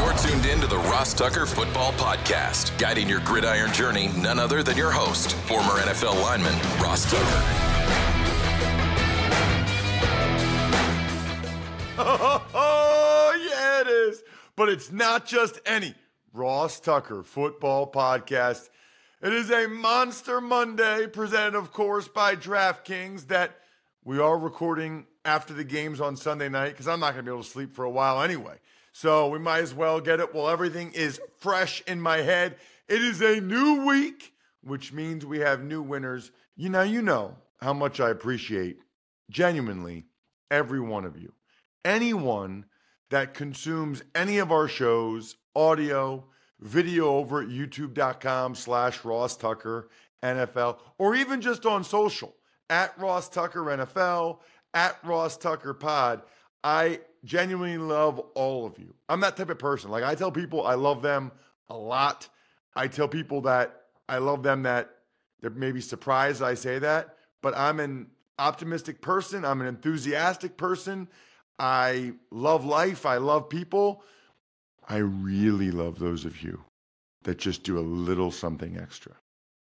You're tuned in to the Ross Tucker Football Podcast, guiding your gridiron journey, none other than your host, former NFL lineman, Ross Tucker. Oh, yeah, it is. But it's not just any Ross Tucker football podcast. It is a Monster Monday, presented, of course, by DraftKings, that we are recording after the games on Sunday night because I'm not going to be able to sleep for a while anyway. So we might as well get it while everything is fresh in my head. It is a new week, which means we have new winners. You know, you know how much I appreciate genuinely every one of you. Anyone that consumes any of our shows, audio, video over at youtube.com slash Ross Tucker NFL, or even just on social at Ross Tucker NFL, at Ross Tucker Pod. I genuinely love all of you. I'm that type of person. Like I tell people I love them a lot. I tell people that I love them that they're maybe surprised I say that, but I'm an optimistic person. I'm an enthusiastic person. I love life. I love people. I really love those of you that just do a little something extra.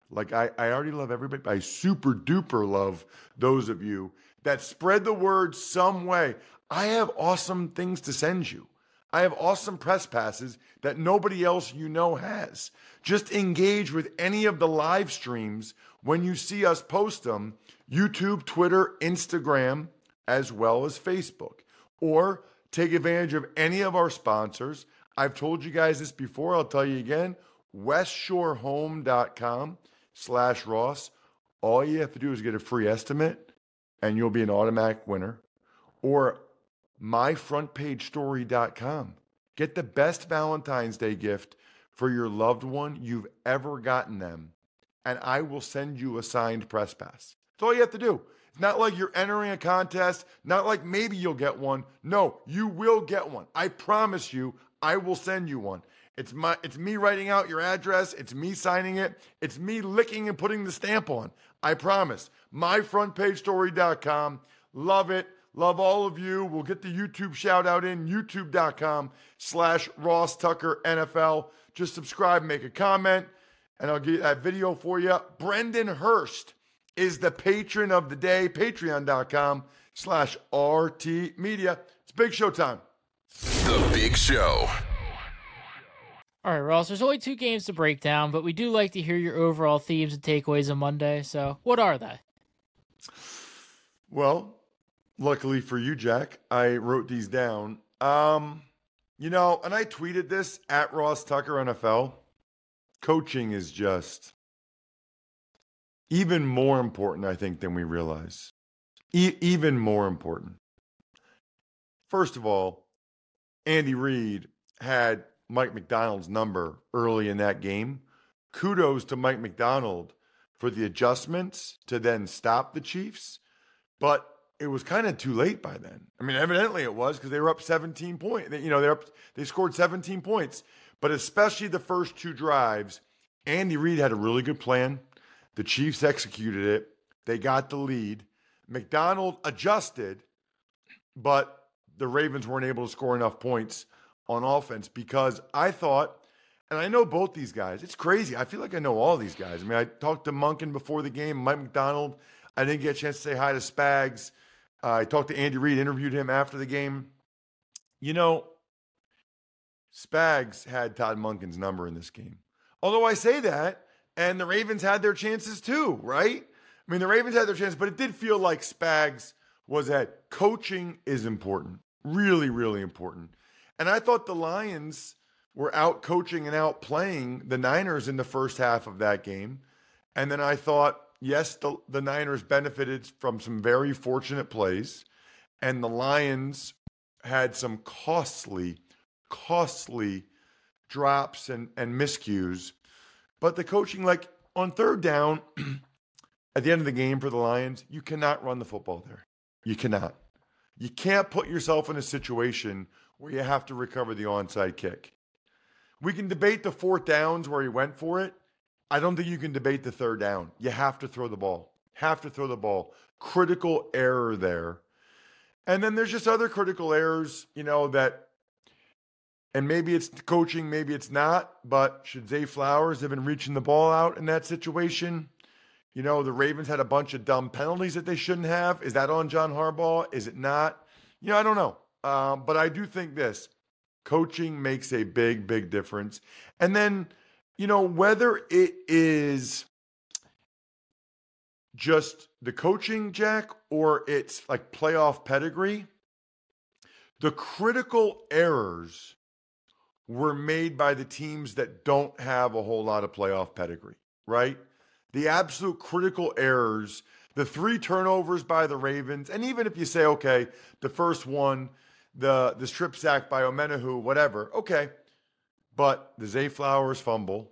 Like I, I already love everybody. I super duper love those of you that spread the word some way. I have awesome things to send you. I have awesome press passes that nobody else you know has. Just engage with any of the live streams when you see us post them YouTube, Twitter, Instagram, as well as Facebook. Or take advantage of any of our sponsors. I've told you guys this before, I'll tell you again westshorehome.com slash Ross. All you have to do is get a free estimate and you'll be an automatic winner. Or myfrontpagestory.com. Get the best Valentine's Day gift for your loved one you've ever gotten them, and I will send you a signed press pass. That's all you have to do. It's not like you're entering a contest, not like maybe you'll get one. No, you will get one. I promise you, I will send you one. It's my it's me writing out your address, it's me signing it, it's me licking and putting the stamp on. I promise. Myfrontpagestory.com. Love it. Love all of you. We'll get the YouTube shout out in youtube.com slash Ross Tucker NFL. Just subscribe, make a comment, and I'll get that video for you. Brendan Hurst is the patron of the day, patreon.com slash RT Media. It's big show time. The Big Show. All right, Ross, there's only two games to break down, but we do like to hear your overall themes and takeaways on Monday. So, what are they? Well, luckily for you, Jack, I wrote these down. Um, you know, and I tweeted this at Ross Tucker NFL. Coaching is just even more important, I think, than we realize. E- even more important. First of all, Andy Reid had Mike Macdonald's number early in that game. Kudos to Mike Macdonald for the adjustments to then stop the Chiefs, but it was kind of too late by then. I mean, evidently it was because they were up 17 points. You know, they're up, they scored 17 points, but especially the first two drives, Andy Reid had a really good plan. The Chiefs executed it. They got the lead. Macdonald adjusted, but the Ravens weren't able to score enough points on offense because I thought, and I know both these guys. It's crazy. I feel like I know all these guys. I mean, I talked to Monken before the game, Mike Macdonald. I didn't get a chance to say hi to Spags. Uh, I talked to Andy Reid, interviewed him after the game. You know, Spags had Todd Monken's number in this game. Although I say that, and the Ravens had their chances too, right? I mean, the Ravens had their chance, but it did feel like Spags was that coaching is important, really, really important. And I thought the Lions were out coaching and out playing the Niners in the first half of that game. And then I thought, yes, the, the Niners benefited from some very fortunate plays, and the Lions had some costly, costly drops and, and miscues. But the coaching, like on third down, at the end of the game for the Lions, you cannot run the football there. You cannot. You can't put yourself in a situation where you have to recover the onside kick. We can debate the fourth downs where he went for it. I don't think you can debate the third down. You have to throw the ball. Have to throw the ball. Critical error there. And then there's just other critical errors, you know, that, and maybe it's coaching, maybe it's not, but should Zay Flowers have been reaching the ball out in that situation? You know, the Ravens had a bunch of dumb penalties that they shouldn't have. Is that on John Harbaugh? Is it not? You know, I don't know. Um, but I do think this coaching makes a big, big difference. And then, you know, whether it is just the coaching, Jack, or it's like playoff pedigree, the critical errors were made by the teams that don't have a whole lot of playoff pedigree, right? The absolute critical errors, the three turnovers by the Ravens, and even if you say, okay, the first one, the the strip sack by Omenihu, whatever, okay, but the Zay Flowers fumble,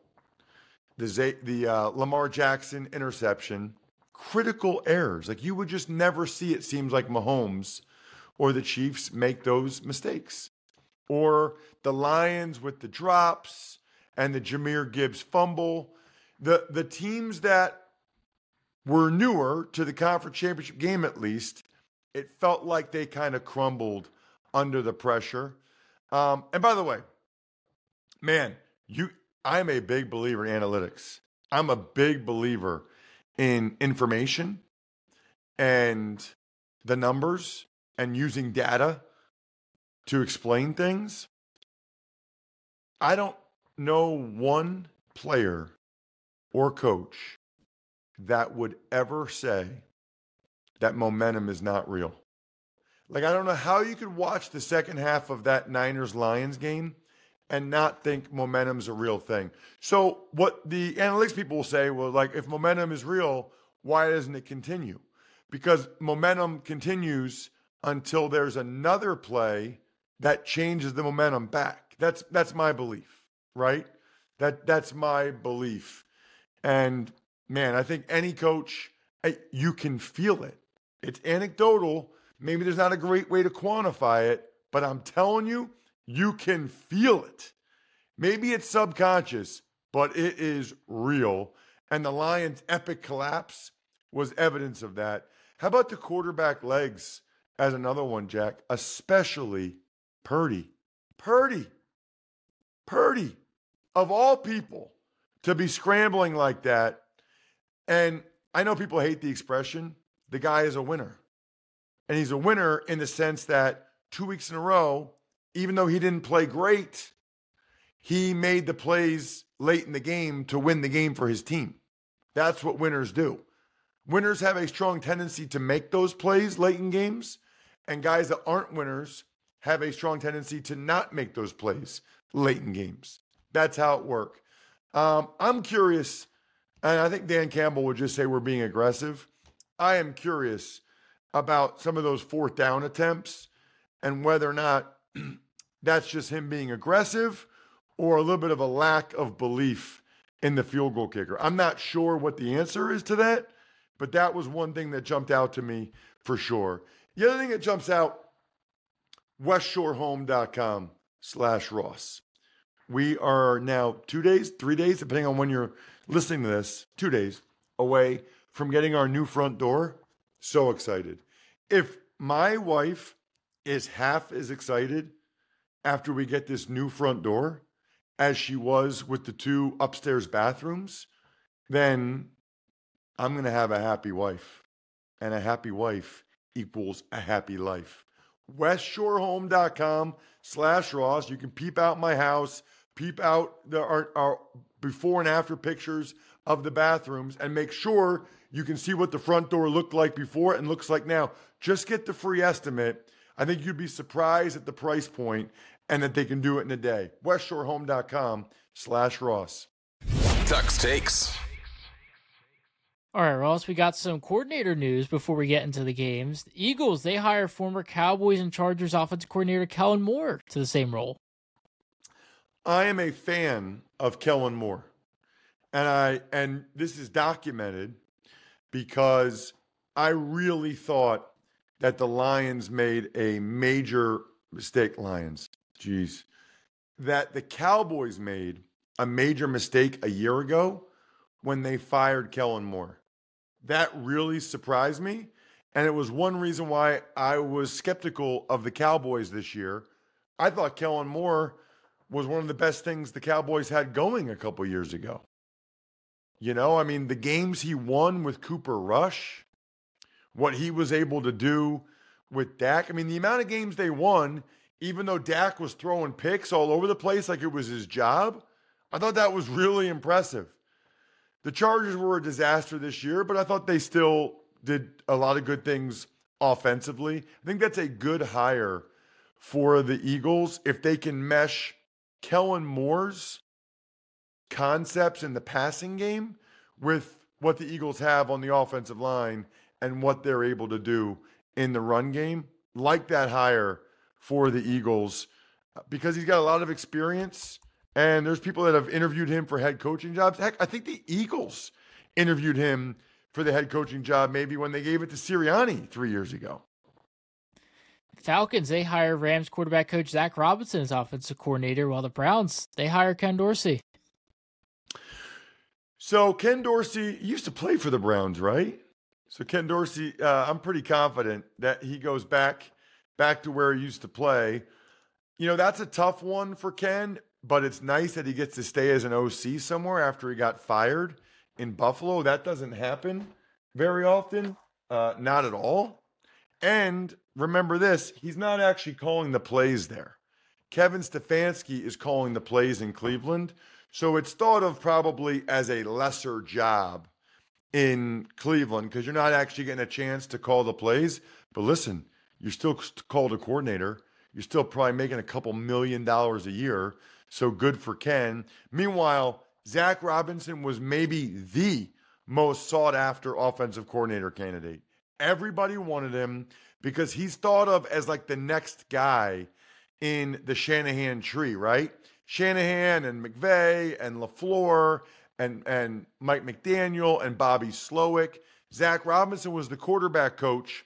the Zay, the uh, Lamar Jackson interception, critical errors. Like you would just never see it seems like Mahomes or the Chiefs make those mistakes. Or the Lions with the drops and the Jahmyr Gibbs fumble. The the teams that were newer to the conference championship game at least, it felt like they kind of crumbled under the pressure. Um, and by the way, man, you I'm a big believer in analytics. I'm a big believer in information and the numbers and using data to explain things. I don't know one player or coach that would ever say that momentum is not real. Like, I don't know how you could watch the second half of that Niners Lions game and not think momentum's a real thing. So what the analytics people will say, well, like if momentum is real, why doesn't it continue? Because momentum continues until there's another play that changes the momentum back. That's that's my belief, right? That that's my belief. And man, I think any coach you can feel it. It's anecdotal. Maybe there's not a great way to quantify it, but I'm telling you, you can feel it. Maybe it's subconscious, but it is real. And the Lions' epic collapse was evidence of that. How about the quarterback legs as another one, Jack? Especially Purdy. Purdy. Purdy, of all people, to be scrambling like that. And I know people hate the expression, the guy is a winner. And he's a winner in the sense that two weeks in a row, even though he didn't play great, he made the plays late in the game to win the game for his team. That's what winners do. Winners have a strong tendency to make those plays late in games, and guys that aren't winners have a strong tendency to not make those plays late in games. That's how it works. Um, I'm curious, and I think Dan Campbell would just say we're being aggressive. I am curious about some of those fourth down attempts and whether or not that's just him being aggressive or a little bit of a lack of belief in the field goal kicker. I'm not sure what the answer is to that, but that was one thing that jumped out to me for sure. The other thing that jumps out, westshorehome.com slash Ross. We are now two days, three days, depending on when you're listening to this, two days away from getting our new front door. So excited. If my wife is half as excited after we get this new front door as she was with the two upstairs bathrooms, then I'm going to have a happy wife. And a happy wife equals a happy life. WestShoreHome.com slash Ross. You can peep out my house, peep out the our, our before and after pictures of the bathrooms, and make sure you can see what the front door looked like before and looks like now. Just get the free estimate. I think you'd be surprised at the price point and that they can do it in a day. WestShoreHome.com slash Ross. Tux takes. All right, Ross, we got some coordinator news before we get into the games. The Eagles, they hire former Cowboys and Chargers offensive coordinator Kellen Moore to the same role. I am a fan of Kellen Moore. And I and this is documented because I really thought that the Lions made a major mistake, Lions. Jeez. That the Cowboys made a major mistake a year ago when they fired Kellen Moore. That really surprised me. And it was one reason why I was skeptical of the Cowboys this year. I thought Kellen Moore was one of the best things the Cowboys had going a couple years ago. You know, I mean, the games he won with Cooper Rush, what he was able to do with Dak. I mean, the amount of games they won, even though Dak was throwing picks all over the place like it was his job, I thought that was really impressive. The Chargers were a disaster this year, but I thought they still did a lot of good things offensively. I think that's a good hire for the Eagles if they can mesh Kellen Moore's concepts in the passing game with what the Eagles have on the offensive line and what they're able to do in the run game. Like that hire for the Eagles because he's got a lot of experience and there's people that have interviewed him for head coaching jobs. Heck, I think the Eagles interviewed him for the head coaching job maybe when they gave it to Sirianni three years ago. Falcons, they hire Rams quarterback coach Zach Robinson as offensive coordinator, while the Browns, they hire Ken Dorsey. So Ken Dorsey used to play for the Browns, right? So Ken Dorsey, uh, I'm pretty confident that he goes back back to where he used to play. You know, that's a tough one for Ken, but it's nice that he gets to stay as an OC somewhere after he got fired in Buffalo. That doesn't happen very often, uh, not at all. And remember this, he's not actually calling the plays there. Kevin Stefanski is calling the plays in Cleveland. So it's thought of probably as a lesser job in Cleveland because you're not actually getting a chance to call the plays. But listen, you're still called a coordinator. You're still probably making a couple million dollars a year. So good for Ken. Meanwhile, Zach Robinson was maybe the most sought after offensive coordinator candidate. Everybody wanted him because he's thought of as like the next guy in the Shanahan tree, right? Shanahan and McVay and LaFleur and, and Mike McDaniel and Bobby Slowik. Zach Robinson was the quarterback coach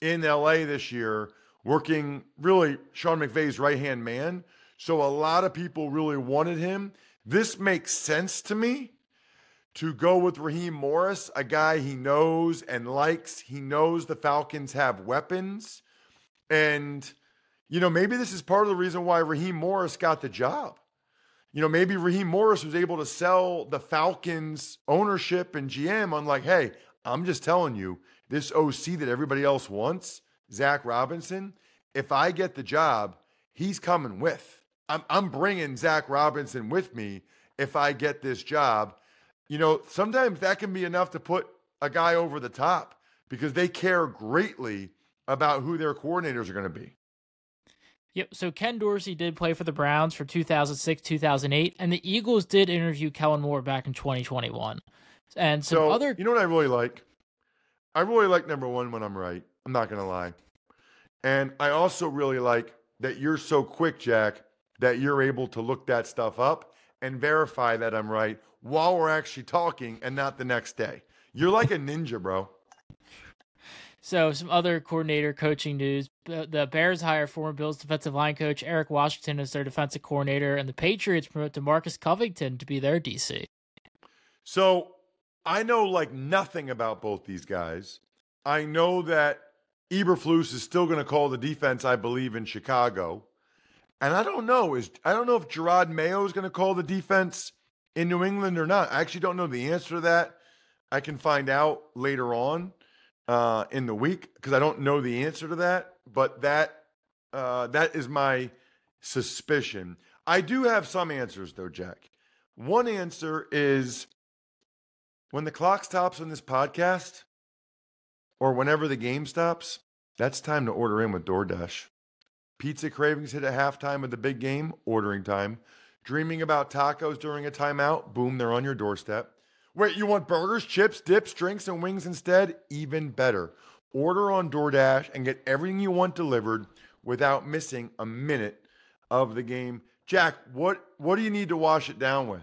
in LA this year, working really Sean McVay's right hand man. So a lot of people really wanted him. This makes sense to me to go with Raheem Morris, a guy he knows and likes. He knows the Falcons have weapons. And, you know, maybe this is part of the reason why Raheem Morris got the job. You know, maybe Raheem Morris was able to sell the Falcons ownership and GM on, like, hey, I'm just telling you, this OC that everybody else wants, Zach Robinson, if I get the job, he's coming with. I'm, I'm bringing Zach Robinson with me if I get this job you know, sometimes that can be enough to put a guy over the top because they care greatly about who their coordinators are going to be. Yep. So Ken Dorsey did play for the Browns for 2006, 2008, and the Eagles did interview Kellen Moore back in 2021. And some so, other. You know what I really like? I really like number one when I'm right. I'm not going to lie. And I also really like that you're so quick, Jack, that you're able to look that stuff up and verify that I'm right while we're actually talking and not the next day. You're like a ninja, bro. So, some other coordinator coaching news. The Bears hire former Bills defensive line coach Eric Washington as their defensive coordinator, and the Patriots promote DeMarcus Covington to be their DC. So, I know like nothing about both these guys. I know that Eberflus is still going to call the defense, I believe, in Chicago. And I don't know is I don't know if Jerod Mayo is going to call the defense in New England or not. I actually don't know the answer to that. I can find out later on uh, in the week because I don't know the answer to that. But that uh, that is my suspicion. I do have some answers though, Jack. One answer is when the clock stops on this podcast, or whenever the game stops, that's time to order in with DoorDash. Pizza cravings hit at halftime of the big game, ordering time. Dreaming about tacos during a timeout, boom, they're on your doorstep. Wait, you want burgers, chips, dips, drinks, and wings instead? Even better. Order on DoorDash and get everything you want delivered without missing a minute of the game. Jack, what what do you need to wash it down with?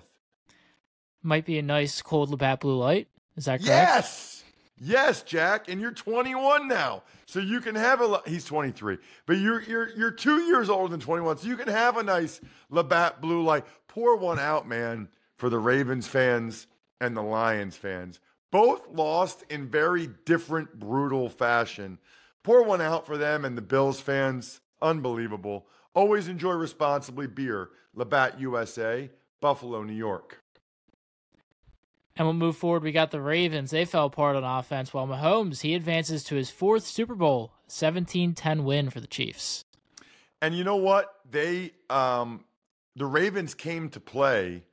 Might be a nice cold Labatt Blue Light. Is that correct? Yes. Yes, Jack, and you're 21 now, so you can have a. He's 23, but you're you're you're two years older than 21, so you can have a nice Labatt Blue Light. Pour one out, man, for the Ravens fans and the Lions fans. Both lost in very different, brutal fashion. Pour one out for them and the Bills fans. Unbelievable. Always enjoy responsibly beer. Labatt USA, Buffalo, New York. And we'll move forward. We got the Ravens. They fell apart on offense while Mahomes, he advances to his fourth Super Bowl, 17-10 win for the Chiefs. And you know what? They um the Ravens came to play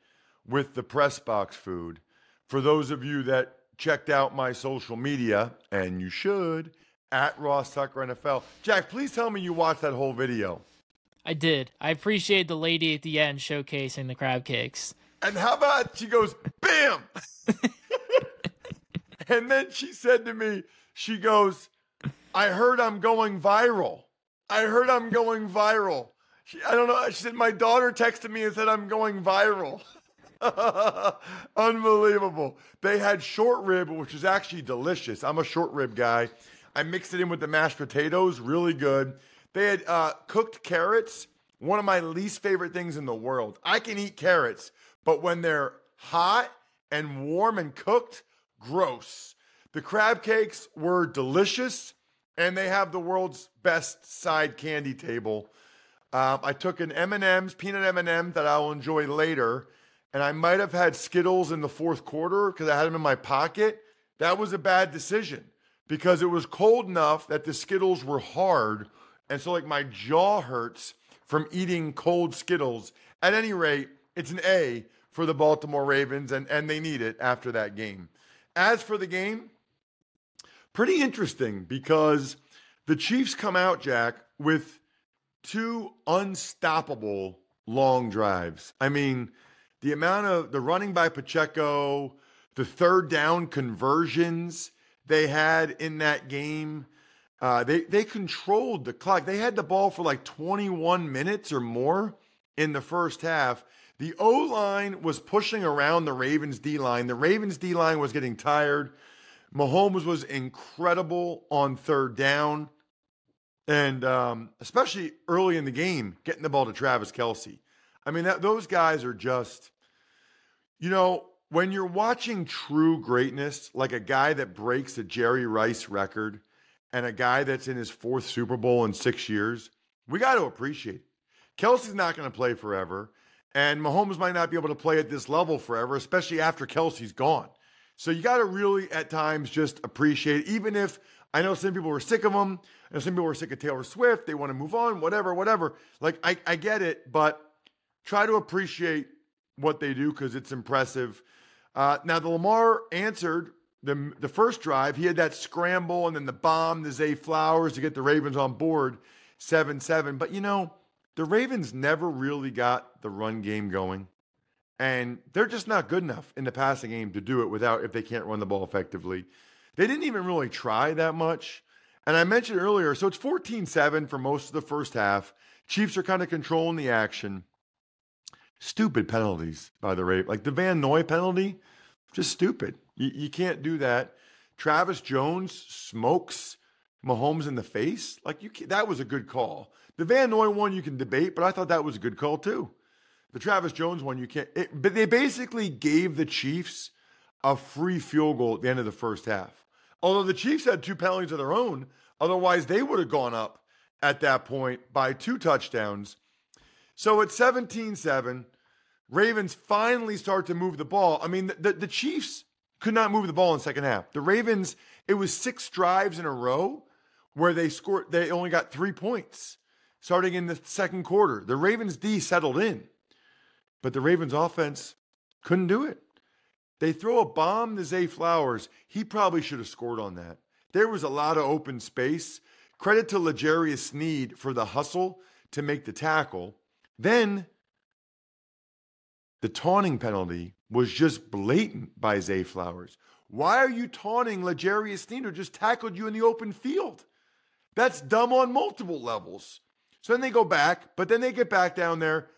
with the press box food. For those of you that checked out my social media, and you should, at Ross Tucker NFL. Jack, please tell me you watched that whole video. I did. I appreciate the lady at the end showcasing the crab cakes. And how about she goes, bam! and then she said to me, she goes, I heard I'm going viral. I heard I'm going viral. She, I don't know. She said, my daughter texted me and said I'm going viral. Unbelievable. They had short rib, which is actually delicious. I'm a short rib guy. I mixed it in with the mashed potatoes, really good. They had uh, cooked carrots, one of my least favorite things in the world. I can eat carrots, but when they're hot and warm and cooked, gross. The crab cakes were delicious, and they have the world's best side candy table. Um, I took an M&M's, peanut M&M that I'll enjoy later, and I might have had Skittles in the fourth quarter because I had them in my pocket. That was a bad decision because it was cold enough that the Skittles were hard, and so like my jaw hurts from eating cold Skittles. At any rate, it's an A for the Baltimore Ravens, and, and they need it after that game. As for the game, pretty interesting because the Chiefs come out, Jack, with two unstoppable long drives. I mean, the amount of the running by Pacheco, the third down conversions they had in that game. Uh, they they controlled the clock. They had the ball for like 21 minutes or more in the first half. The O line was pushing around the Ravens D line. The Ravens D line was getting tired. Mahomes was incredible on third down, and um, especially early in the game, getting the ball to Travis Kelce. I mean, that, those guys are just, you know, when you're watching true greatness, like a guy that breaks the Jerry Rice record and a guy that's in his fourth Super Bowl in six years, we got to appreciate it. Kelce's not going to play forever, and Mahomes might not be able to play at this level forever, especially after Kelce's gone. So you got to really, at times, just appreciate, even if I know some people were sick of him, and some people were sick of Taylor Swift. They want to move on, whatever, whatever. Like I, I get it, but try to appreciate what they do because it's impressive. Uh, now the Lamar answered the the first drive. He had that scramble and then the bomb, the Zay Flowers to get the Ravens on board, seven seven. But you know, the Ravens never really got the run game going, and they're just not good enough in the passing game to do it without if they can't run the ball effectively. They didn't even really try that much. And I mentioned earlier, so it's 14 7 for most of the first half. Chiefs are kind of controlling the action. Stupid penalties by the Ravens. Like the Van Noy penalty, just stupid. You, you can't do that. Travis Jones smokes Mahomes in the face. Like you, that was a good call. The Van Noy one you can debate, but I thought that was a good call too. The Travis Jones one you can't. It, but they basically gave the Chiefs a free field goal at the end of the first half. Although the Chiefs had two penalties of their own, otherwise they would have gone up at that point by two touchdowns. So at 17 7, Ravens finally start to move the ball. I mean, the, the, Chiefs could not move the ball in the second half. The Ravens, it was six drives in a row where they scored, they only got three points starting in the second quarter. The Ravens D settled in, but the Ravens offense couldn't do it. They throw a bomb to Zay Flowers. He probably should have scored on that. There was a lot of open space. Credit to L'Jarius Sneed for the hustle to make the tackle. Then the taunting penalty was just blatant by Zay Flowers. Why are you taunting L'Jarius Sneed who just tackled you in the open field? That's dumb on multiple levels. So then they go back, but then they get back down there.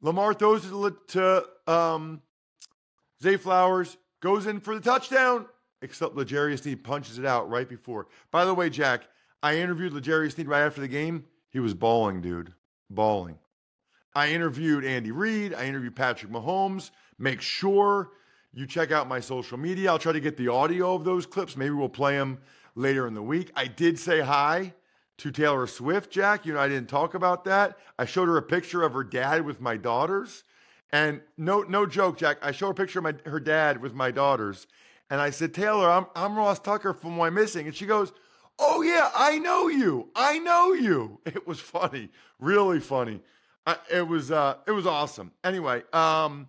Lamar throws it to um, Zay Flowers, goes in for the touchdown, except L'Jarius Sneed punches it out right before. By the way, Jack, I interviewed L'Jarius Sneed right after the game. He was bawling, dude. Bawling. I interviewed Andy Reid. I interviewed Patrick Mahomes. Make sure you check out my social media. I'll try to get the audio of those clips. Maybe we'll play them later in the week. I did say hi to Taylor Swift, Jack. You know, I didn't talk about that. I showed her a picture of her dad with my daughters. And no, no joke, Jack. I showed her a picture of my, her dad with my daughters. And I said, Taylor, I'm, I'm Ross Tucker from Wyomissing. And she goes, Oh, yeah, I know you. I know you. It was funny, really funny. I, it was uh, it was awesome. Anyway, um,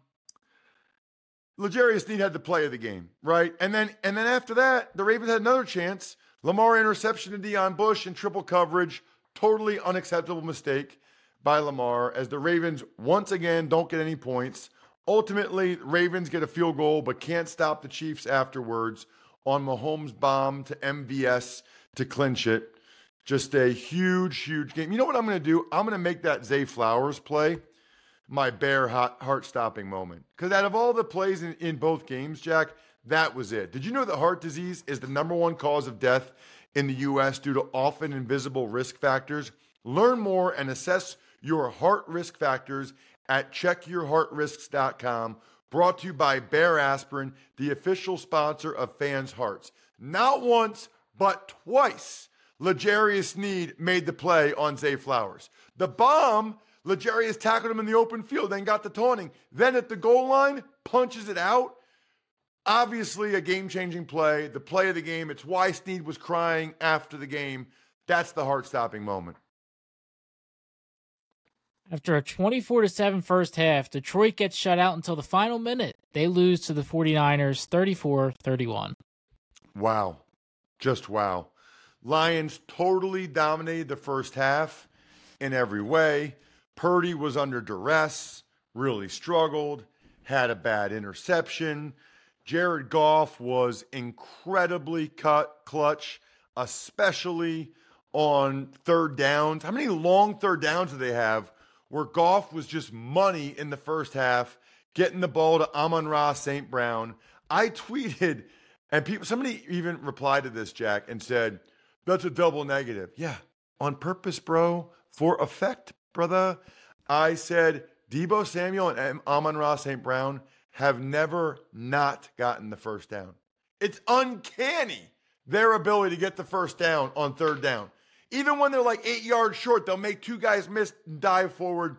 L'Jarius Sneed had the play of the game, right? And then and then after that, the Ravens had another chance. Lamar interception to Deon Bush in triple coverage. Totally unacceptable mistake by Lamar as the Ravens once again don't get any points. Ultimately, Ravens get a field goal but can't stop the Chiefs afterwards on Mahomes' bomb to MVS to clinch it. Just a huge, huge game. You know what I'm going to do? I'm going to make that Zay Flowers play my Bayer heart stopping moment. Because out of all the plays in, in both games, Jack, that was it. Did you know that heart disease is the number one cause of death in the U.S. due to often invisible risk factors? Learn more and assess your heart risk factors at checkyourheartrisks.com. Brought to you by Bayer Aspirin, the official sponsor of Fans Hearts. Not once, but twice, L'Jarius Sneed made the play on Zay Flowers. The bomb, L'Jarius tackled him in the open field, then got the taunting. Then at the goal line, punches it out Obviously, a game changing play, the play of the game. It's why Sneed was crying after the game. That's the heart stopping moment. After a 24 7 first half, Detroit gets shut out until the final minute. They lose to the 49ers 34 31. Wow. Just wow. Lions totally dominated the first half in every way. Purdy was under duress, really struggled, had a bad interception. Jared Goff was incredibly cut clutch, especially on third downs. How many long third downs do they have where Goff was just money in the first half, getting the ball to Amon-Ra St. Brown? I tweeted, and people somebody even replied to this, Jack, and said, That's a double negative. Yeah, on purpose, bro, for effect, brother. I said Deebo Samuel and Amon-Ra St. Brown have never not gotten the first down. It's uncanny their ability to get the first down on third down. Even when they're like eight yards short, they'll make two guys miss and dive forward.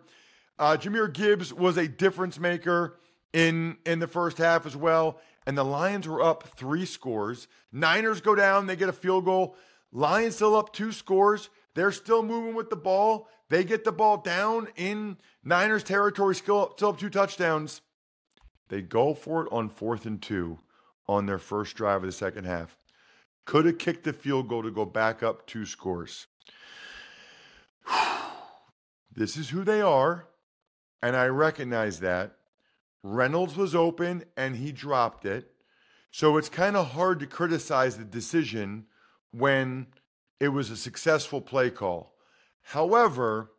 Uh, Jahmyr Gibbs was a difference maker in in the first half as well. And the Lions were up three scores. Niners go down, they get a field goal. Lions still up two scores. They're still moving with the ball. They get the ball down in Niners territory, still, still up two touchdowns. They go for it on fourth and two on their first drive of the second half. Could have kicked the field goal to go back up two scores. this is who they are, and I recognize that. Reynolds was open and he dropped it. So it's kind of hard to criticize the decision when it was a successful play call. However,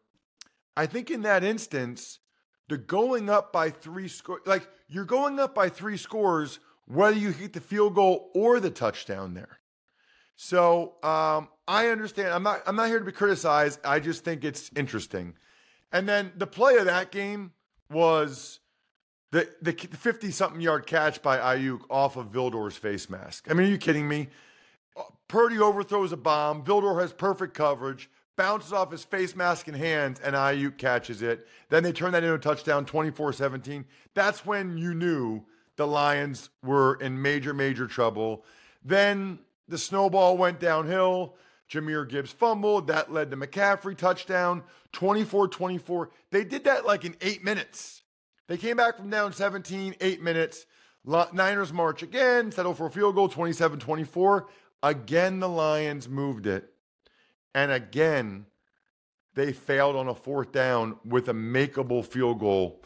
I think in that instance, the going up by three scores, like you're going up by three scores, whether you hit the field goal or the touchdown there. So um, I understand. I'm not. I'm not here to be criticized. I just think it's interesting. And then the play of that game was the the 50 something yard catch by Aiyuk off of Vildor's face mask. I mean, are you kidding me? Purdy overthrows a bomb. Vildor has perfect coverage, bounces off his face mask and hands, and Aiyuk catches it. Then they turn that into a touchdown 24 17. That's when you knew the Lions were in major, major trouble. Then the snowball went downhill. Jahmyr Gibbs fumbled. That led to McCaffrey touchdown 24 24. They did that like in eight minutes. They came back from down 17, eight minutes. Niners march again, settle for a field goal 27 24. Again, the Lions moved it. And again, they failed on a fourth down with a makeable field goal.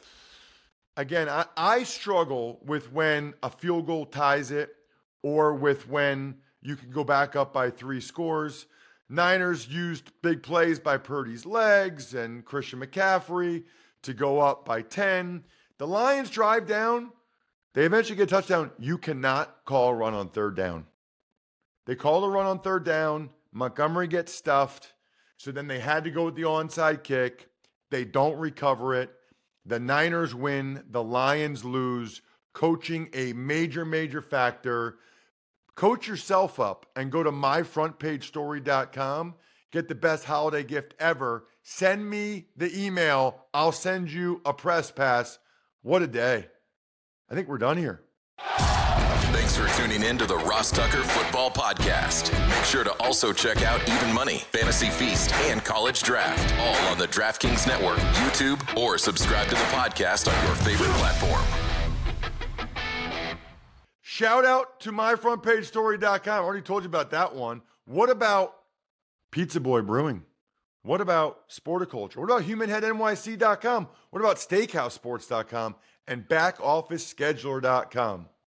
Again, I, I struggle with when a field goal ties it or with when you can go back up by three scores. Niners used big plays by Purdy's legs and Christian McCaffrey to go up by 10. The Lions drive down. They eventually get a touchdown. You cannot call a run on third down. They called a run on third down. Montgomery gets stuffed. So then they had to go with the onside kick. They don't recover it. The Niners win. The Lions lose. Coaching a major, major factor. Coach yourself up and go to myfrontpagestory.com. Get the best holiday gift ever. Send me the email. I'll send you a press pass. What a day. I think we're done here. For tuning in to the Ross Tucker Football Podcast. Make sure to also check out Even Money, Fantasy Feast, and College Draft, all on the DraftKings Network, YouTube, or subscribe to the podcast on your favorite platform. Shout out to myfrontpagestory.com. I already told you about that one. What about Pizza Boy Brewing? What about Sporticulture? What about HumanHeadNYC.com? What about SteakhouseSports.com and BackOfficeScheduler.com?